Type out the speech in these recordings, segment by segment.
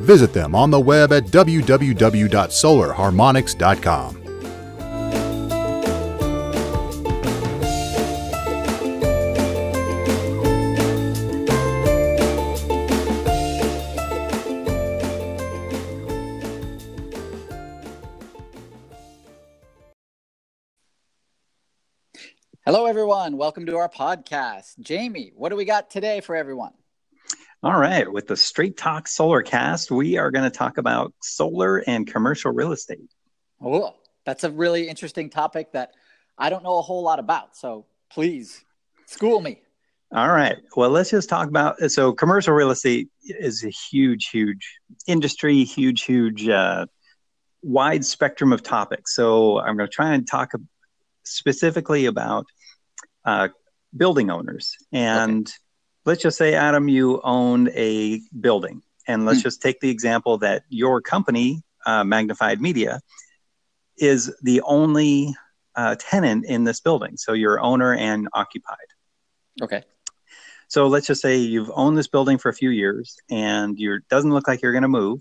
Visit them on the web at www.solarharmonics.com. Hello, everyone. Welcome to our podcast. Jamie, what do we got today for everyone? All right. With the Straight Talk Solar Cast, we are going to talk about solar and commercial real estate. Oh, that's a really interesting topic that I don't know a whole lot about. So please school me. All right. Well, let's just talk about so commercial real estate is a huge, huge industry, huge, huge, uh, wide spectrum of topics. So I'm going to try and talk specifically about uh, building owners. And okay. Let's just say, Adam, you own a building. And let's mm. just take the example that your company, uh, Magnified Media, is the only uh, tenant in this building. So you're owner and occupied. Okay. So let's just say you've owned this building for a few years and you doesn't look like you're going to move.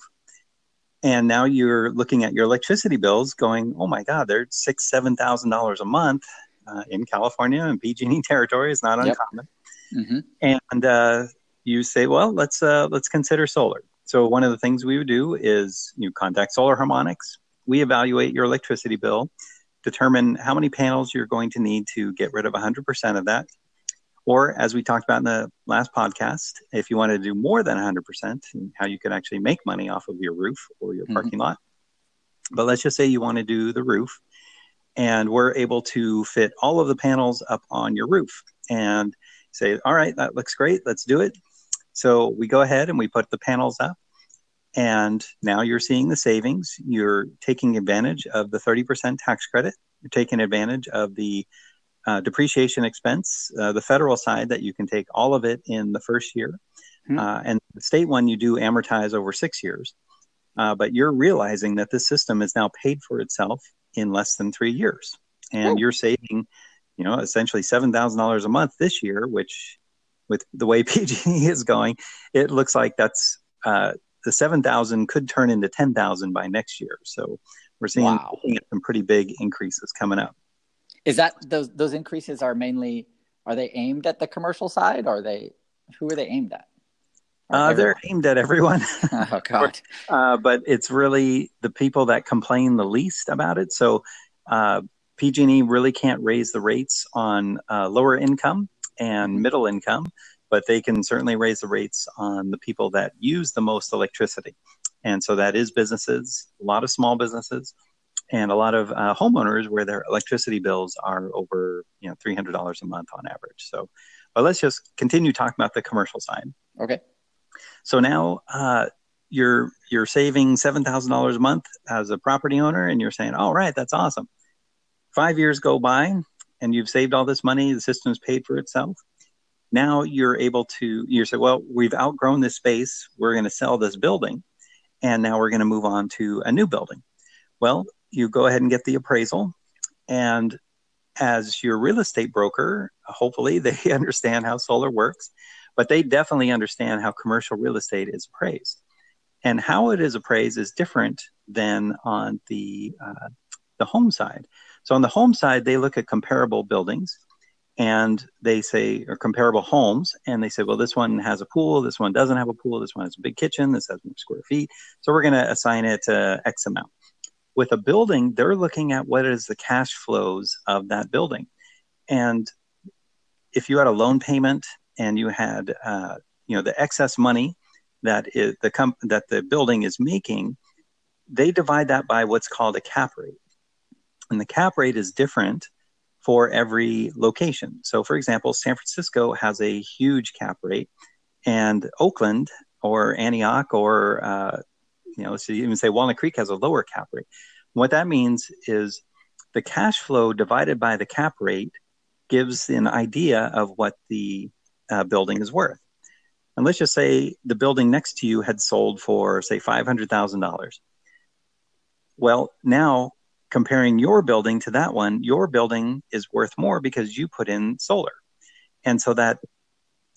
And now you're looking at your electricity bills going, oh my God, they're six, $7,000 a month uh, in California and PG&E territory is not yep. uncommon. Mm-hmm. And uh, you say, well, let's uh, let's consider solar. So one of the things we would do is you contact Solar Harmonics. We evaluate your electricity bill, determine how many panels you're going to need to get rid of 100% of that. Or, as we talked about in the last podcast, if you want to do more than 100%, and how you could actually make money off of your roof or your mm-hmm. parking lot. But let's just say you want to do the roof and we're able to fit all of the panels up on your roof and say, all right, that looks great, let's do it. So we go ahead and we put the panels up, and now you're seeing the savings. You're taking advantage of the 30% tax credit. You're taking advantage of the uh, depreciation expense, uh, the federal side that you can take all of it in the first year, mm-hmm. uh, and the state one you do amortize over six years. Uh, but you're realizing that this system is now paid for itself in less than three years. And oh. you're saving, you know, essentially $7,000 a month this year, which with the way PG is going, it looks like that's uh, the 7,000 could turn into 10,000 by next year. So we're seeing wow. some pretty big increases coming up. Is that those, those increases are mainly, are they aimed at the commercial side? Or are they, who are they aimed at? Uh, they're aimed at everyone. oh God! uh, but it's really the people that complain the least about it. So uh, PG&E really can't raise the rates on uh, lower income and mm-hmm. middle income, but they can certainly raise the rates on the people that use the most electricity. And so that is businesses, a lot of small businesses, and a lot of uh, homeowners where their electricity bills are over you know three hundred dollars a month on average. So, but let's just continue talking about the commercial side. Okay. So now uh, you're you're saving seven thousand dollars a month as a property owner, and you're saying, "All right, that's awesome." Five years go by, and you've saved all this money. The system's paid for itself. Now you're able to you say, "Well, we've outgrown this space. We're going to sell this building, and now we're going to move on to a new building." Well, you go ahead and get the appraisal, and as your real estate broker, hopefully they understand how solar works but they definitely understand how commercial real estate is appraised. And how it is appraised is different than on the uh, the home side. So on the home side, they look at comparable buildings and they say or comparable homes and they say well this one has a pool this one doesn't have a pool this one has a big kitchen this has more square feet. So we're going to assign it to x amount. With a building they're looking at what is the cash flows of that building. And if you had a loan payment and you had uh, you know the excess money that is the comp- that the building is making, they divide that by what's called a cap rate, and the cap rate is different for every location. So, for example, San Francisco has a huge cap rate, and Oakland or Antioch or uh, You know, let's even say Walnut Creek has a lower cap rate. What that means is the cash flow divided by the cap rate gives an idea of what the uh, building is worth. And let's just say the building next to you had sold for, say, $500,000. Well, now comparing your building to that one, your building is worth more because you put in solar. And so that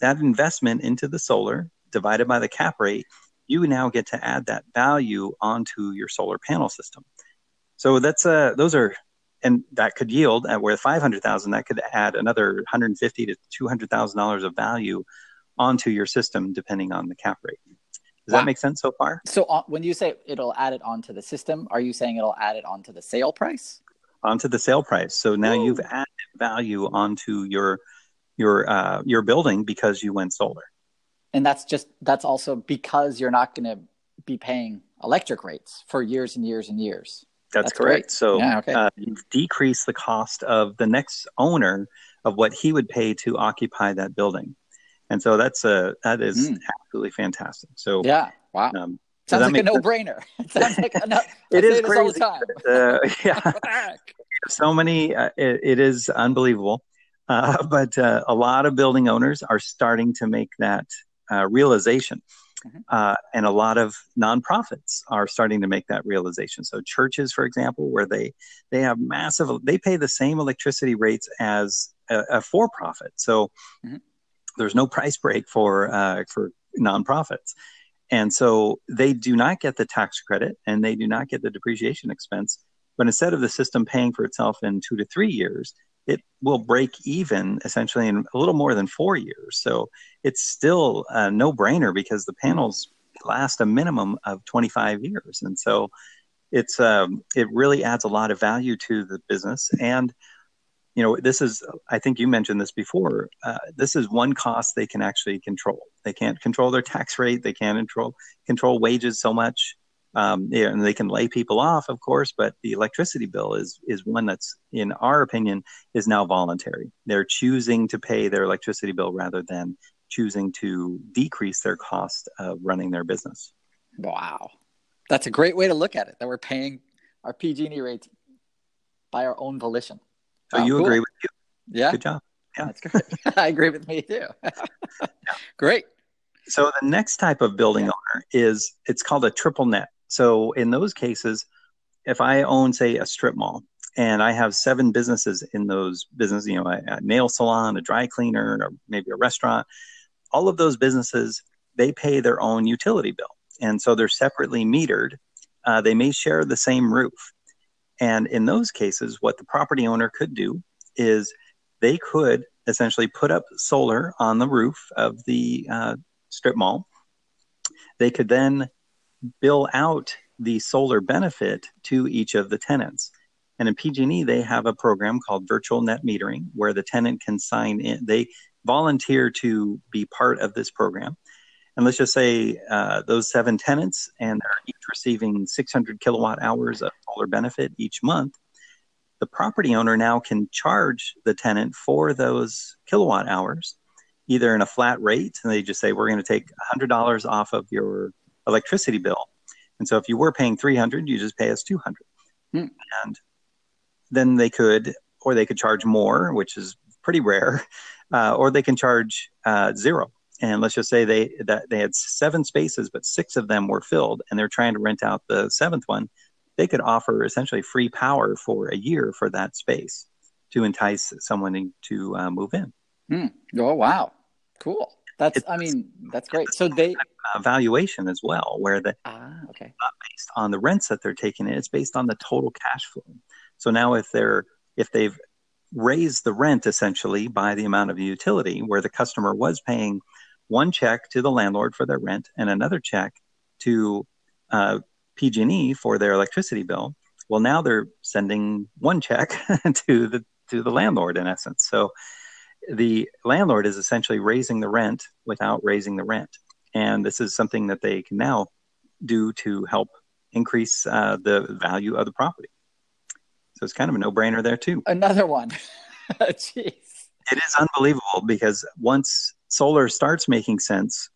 that investment into the solar divided by the cap rate, you now get to add that value onto your solar panel system. So that's uh those are and that could yield at where 500,000 that could add another 150 to 200,000 dollars of value onto your system depending on the cap rate. Does wow. that make sense so far? So uh, when you say it'll add it onto the system, are you saying it'll add it onto the sale price? Onto the sale price. So now Ooh. you've added value onto your your uh, your building because you went solar. And that's just that's also because you're not going to be paying electric rates for years and years and years. That's, that's correct. Great. So yeah, okay. uh, you've decreased the cost of the next owner of what he would pay to occupy that building and so that's a that is mm. absolutely fantastic. So yeah, wow. Um, Sounds like a no-brainer. It sounds like a no- it is crazy. Uh, yeah, so many. Uh, it, it is unbelievable, uh, but uh, a lot of building owners are starting to make that uh, realization, mm-hmm. Uh, and a lot of nonprofits are starting to make that realization. So churches, for example, where they they have massive, they pay the same electricity rates as a, a for-profit. So. Mm-hmm there's no price break for uh, for nonprofits, and so they do not get the tax credit and they do not get the depreciation expense. But instead of the system paying for itself in two to three years, it will break even essentially in a little more than four years. So it's still a no brainer because the panels last a minimum of 25 years. And so it's um, it really adds a lot of value to the business. And you know, this is, I think you mentioned this before. Uh, this is one cost they can actually control. They can't control their tax rate. They can't control control wages so much. Um, and they can lay people off, of course, but the electricity bill is is one that's, in our opinion, is now voluntary. They're choosing to pay their electricity bill rather than choosing to decrease their cost of running their business. Wow, that's a great way to look at it. That we're paying our PG&E rates by our own volition. So oh, you cool. agree with you? Yeah. Good job. Yeah. That's great. I agree with me too. yeah. Great. So the next type of building yeah. owner is it's called a triple net. So in those cases, if I own say a strip mall and I have seven businesses in those businesses, you know, a, a nail salon, a dry cleaner, or maybe a restaurant, all of those businesses they pay their own utility bill, and so they're separately metered. Uh, they may share the same roof, and in those cases, what the property owner could do is they could essentially put up solar on the roof of the uh, strip mall. They could then bill out the solar benefit to each of the tenants. And in PG&E, they have a program called virtual net metering where the tenant can sign in. They volunteer to be part of this program. And let's just say uh, those seven tenants, and they're each receiving 600 kilowatt hours of solar benefit each month. The property owner now can charge the tenant for those kilowatt hours, either in a flat rate, and they just say, we're going to take $100 off of your electricity bill. And so if you were paying 300, you just pay us 200. Hmm. And then they could, or they could charge more, which is pretty rare, uh, or they can charge uh, zero and let's just say they that they had seven spaces but six of them were filled and they're trying to rent out the seventh one they could offer essentially free power for a year for that space to entice someone to uh, move in. Hmm. oh wow. Cool. That's it's, i mean that's great. So they valuation as well where the ah okay. not based on the rents that they're taking in it's based on the total cash flow. So now if they're if they've raised the rent essentially by the amount of the utility where the customer was paying one check to the landlord for their rent and another check to uh, PG&E for their electricity bill. Well, now they're sending one check to the to the landlord in essence. So the landlord is essentially raising the rent without raising the rent, and this is something that they can now do to help increase uh, the value of the property. So it's kind of a no-brainer there too. Another one. Jeez. It is unbelievable because once solar starts making sense,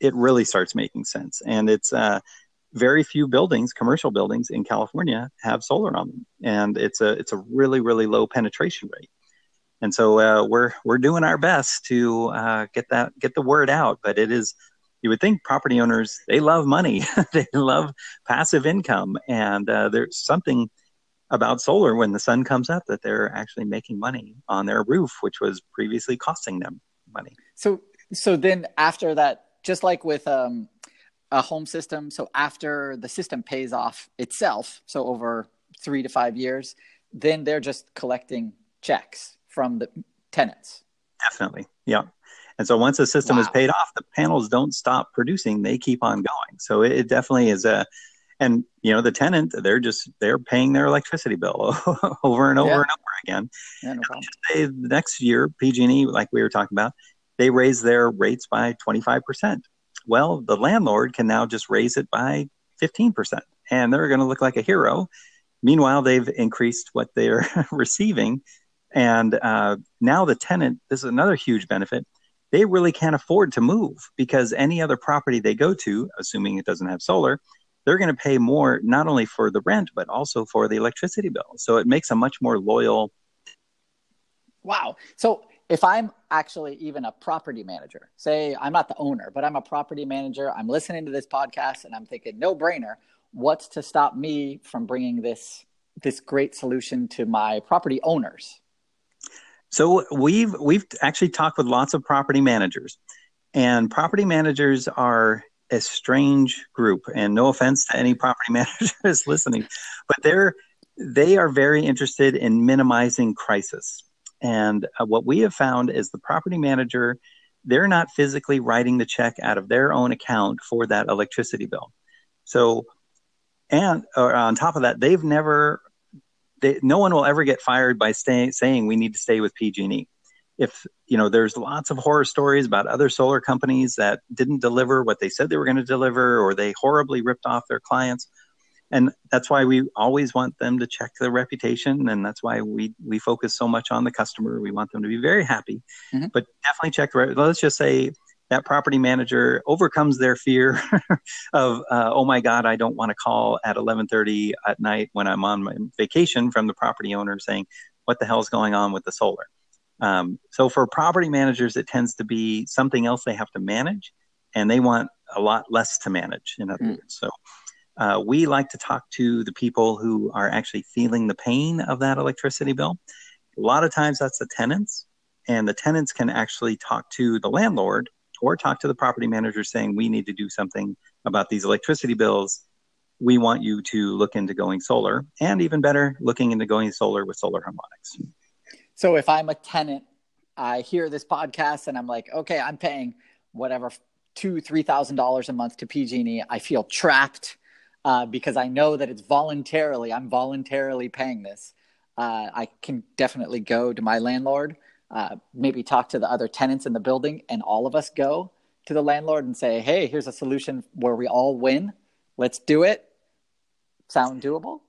it really starts making sense. And it's uh, very few buildings, commercial buildings in California, have solar on them, and it's a it's a really really low penetration rate. And so uh, we're we're doing our best to uh, get that get the word out. But it is you would think property owners they love money, they love passive income, and uh, there's something about solar when the sun comes up that they're actually making money on their roof, which was previously costing them money. So so then after that, just like with um, a home system, so after the system pays off itself, so over three to five years, then they're just collecting checks from the tenants. Definitely, yeah. And so once the system wow. is paid off, the panels don't stop producing; they keep on going. So it, it definitely is a and you know the tenant they're just they're paying their electricity bill over and over yeah. and over again. Yeah, no say the next year pg&e like we were talking about they raise their rates by 25% well the landlord can now just raise it by 15% and they're going to look like a hero. Meanwhile they've increased what they're receiving and uh, now the tenant this is another huge benefit they really can't afford to move because any other property they go to assuming it doesn't have solar they're going to pay more not only for the rent but also for the electricity bill. So it makes a much more loyal. Wow. So if I'm actually even a property manager, say I'm not the owner, but I'm a property manager, I'm listening to this podcast and I'm thinking no brainer, what's to stop me from bringing this this great solution to my property owners? So we've we've actually talked with lots of property managers and property managers are a strange group and no offense to any property managers listening but they're they are very interested in minimizing crisis. And uh, what we have found is the property manager they're not physically writing the check out of their own account for that electricity bill. So and on top of that they've never they, no one will ever get fired by stay, saying we need to stay with pg&e if you know there's lots of horror stories about other solar companies that didn't deliver what they said they were going to deliver or they horribly ripped off their clients. And that's why we always want them to check their reputation and that's why we we focus so much on the customer. We want them to be very happy. Mm-hmm. but definitely check the let's just say that property manager overcomes their fear of uh, oh my god i don't want to call at 11.30 at night when i'm on my vacation from the property owner saying what the hell's going on with the solar um, so for property managers, it tends to be something else they have to manage, and they want a lot less to manage. In other mm. words, so uh, we like to talk to the people who are actually feeling the pain of that electricity bill. A lot of times, that's the tenants, and the tenants can actually talk to the landlord or talk to the property manager saying, "We need to do something about these electricity bills." We want you to look into going solar, and even better, looking into going solar with solar harmonics. So if I'm a tenant, I hear this podcast and I'm like, okay, I'm paying whatever two, three thousand dollars a month to PG&E. I feel trapped uh, because I know that it's voluntarily. I'm voluntarily paying this. Uh, I can definitely go to my landlord, uh, maybe talk to the other tenants in the building, and all of us go to the landlord and say, "Hey, here's a solution where we all win. Let's do it." Sound doable?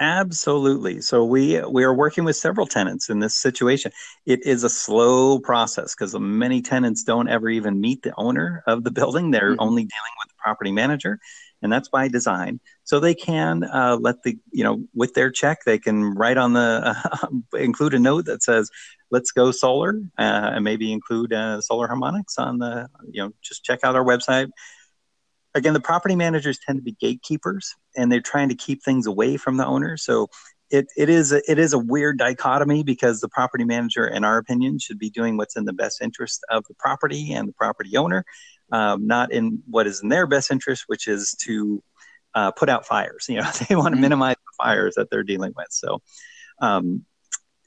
Absolutely. So we we are working with several tenants in this situation. It is a slow process because many tenants don't ever even meet the owner of the building. They're mm-hmm. only dealing with the property manager, and that's by design. So they can uh, let the you know with their check they can write on the uh, include a note that says let's go solar uh, and maybe include uh, solar harmonics on the you know just check out our website again, the property managers tend to be gatekeepers, and they're trying to keep things away from the owner. So it, it is a, it is a weird dichotomy because the property manager, in our opinion, should be doing what's in the best interest of the property and the property owner, um, not in what is in their best interest, which is to uh, put out fires. You know, they want to mm-hmm. minimize the fires that they're dealing with. So. Um,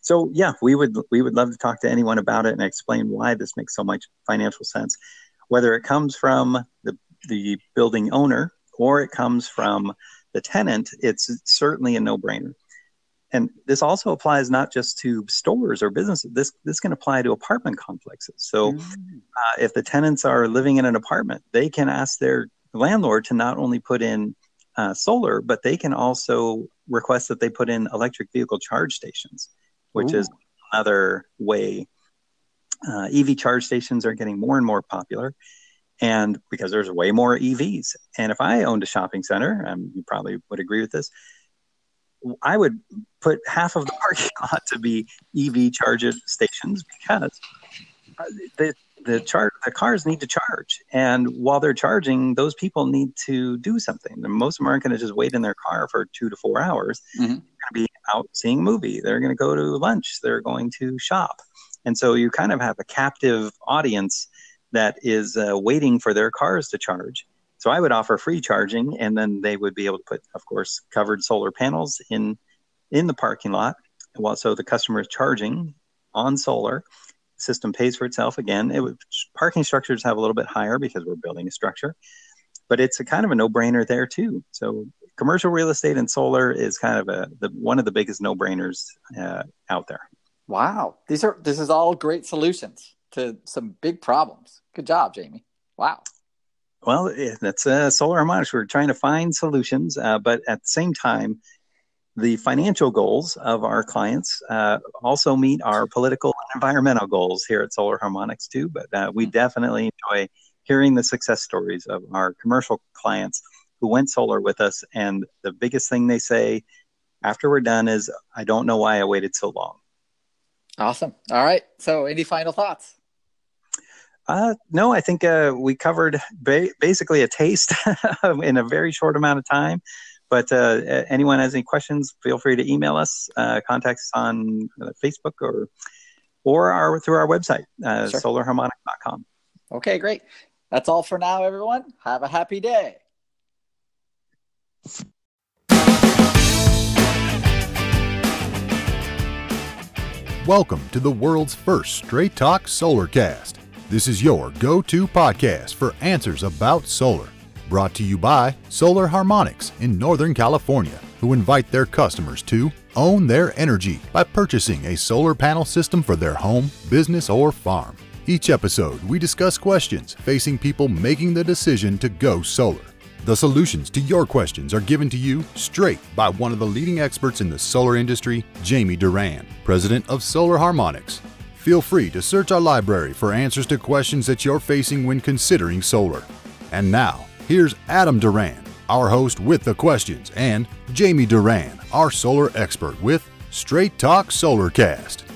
so yeah, we would we would love to talk to anyone about it and explain why this makes so much financial sense, whether it comes from the the building owner or it comes from the tenant, it's certainly a no-brainer. And this also applies not just to stores or businesses. This this can apply to apartment complexes. So, mm. uh, if the tenants are living in an apartment, they can ask their landlord to not only put in uh, solar, but they can also request that they put in electric vehicle charge stations, which Ooh. is another way. Uh, EV charge stations are getting more and more popular, and because there's way more EVs. And if I owned a shopping center, um, you probably would agree with this, I would put half of the parking lot to be EV charge stations because uh, the the char- the cars need to charge, and while they're charging, those people need to do something. Most of them aren't going to just wait in their car for two to four hours. Mm-hmm. They're going to be out seeing a movie. They're going to go to lunch. They're going to shop, and so you kind of have a captive audience that is uh, waiting for their cars to charge. So I would offer free charging, and then they would be able to put, of course, covered solar panels in in the parking lot. While so the customer is charging on solar, the system pays for itself again. It would, parking structures have a little bit higher because we're building a structure, but it's a kind of a no-brainer there too. So commercial real estate and solar is kind of a the, one of the biggest no-brainers uh, out there. Wow, these are this is all great solutions to some big problems. Good job, Jamie. Wow. Well, that's uh, solar harmonics. We're trying to find solutions, uh, but at the same time, the financial goals of our clients uh, also meet our political and environmental goals here at Solar Harmonics too. But uh, we mm-hmm. definitely enjoy hearing the success stories of our commercial clients who went solar with us. And the biggest thing they say after we're done is, "I don't know why I waited so long." Awesome. All right. So, any final thoughts? Uh, no, I think uh, we covered ba- basically a taste in a very short amount of time. But uh, anyone has any questions, feel free to email us, uh, contact us on uh, Facebook or or our through our website, uh, sure. solarharmonic.com. Okay, great. That's all for now, everyone. Have a happy day. Welcome to the world's first Straight Talk Solarcast. This is your go to podcast for answers about solar. Brought to you by Solar Harmonics in Northern California, who invite their customers to own their energy by purchasing a solar panel system for their home, business, or farm. Each episode, we discuss questions facing people making the decision to go solar. The solutions to your questions are given to you straight by one of the leading experts in the solar industry, Jamie Duran, president of Solar Harmonics. Feel free to search our library for answers to questions that you're facing when considering solar. And now, Here's Adam Duran, our host with the questions, and Jamie Duran, our solar expert with Straight Talk Solarcast.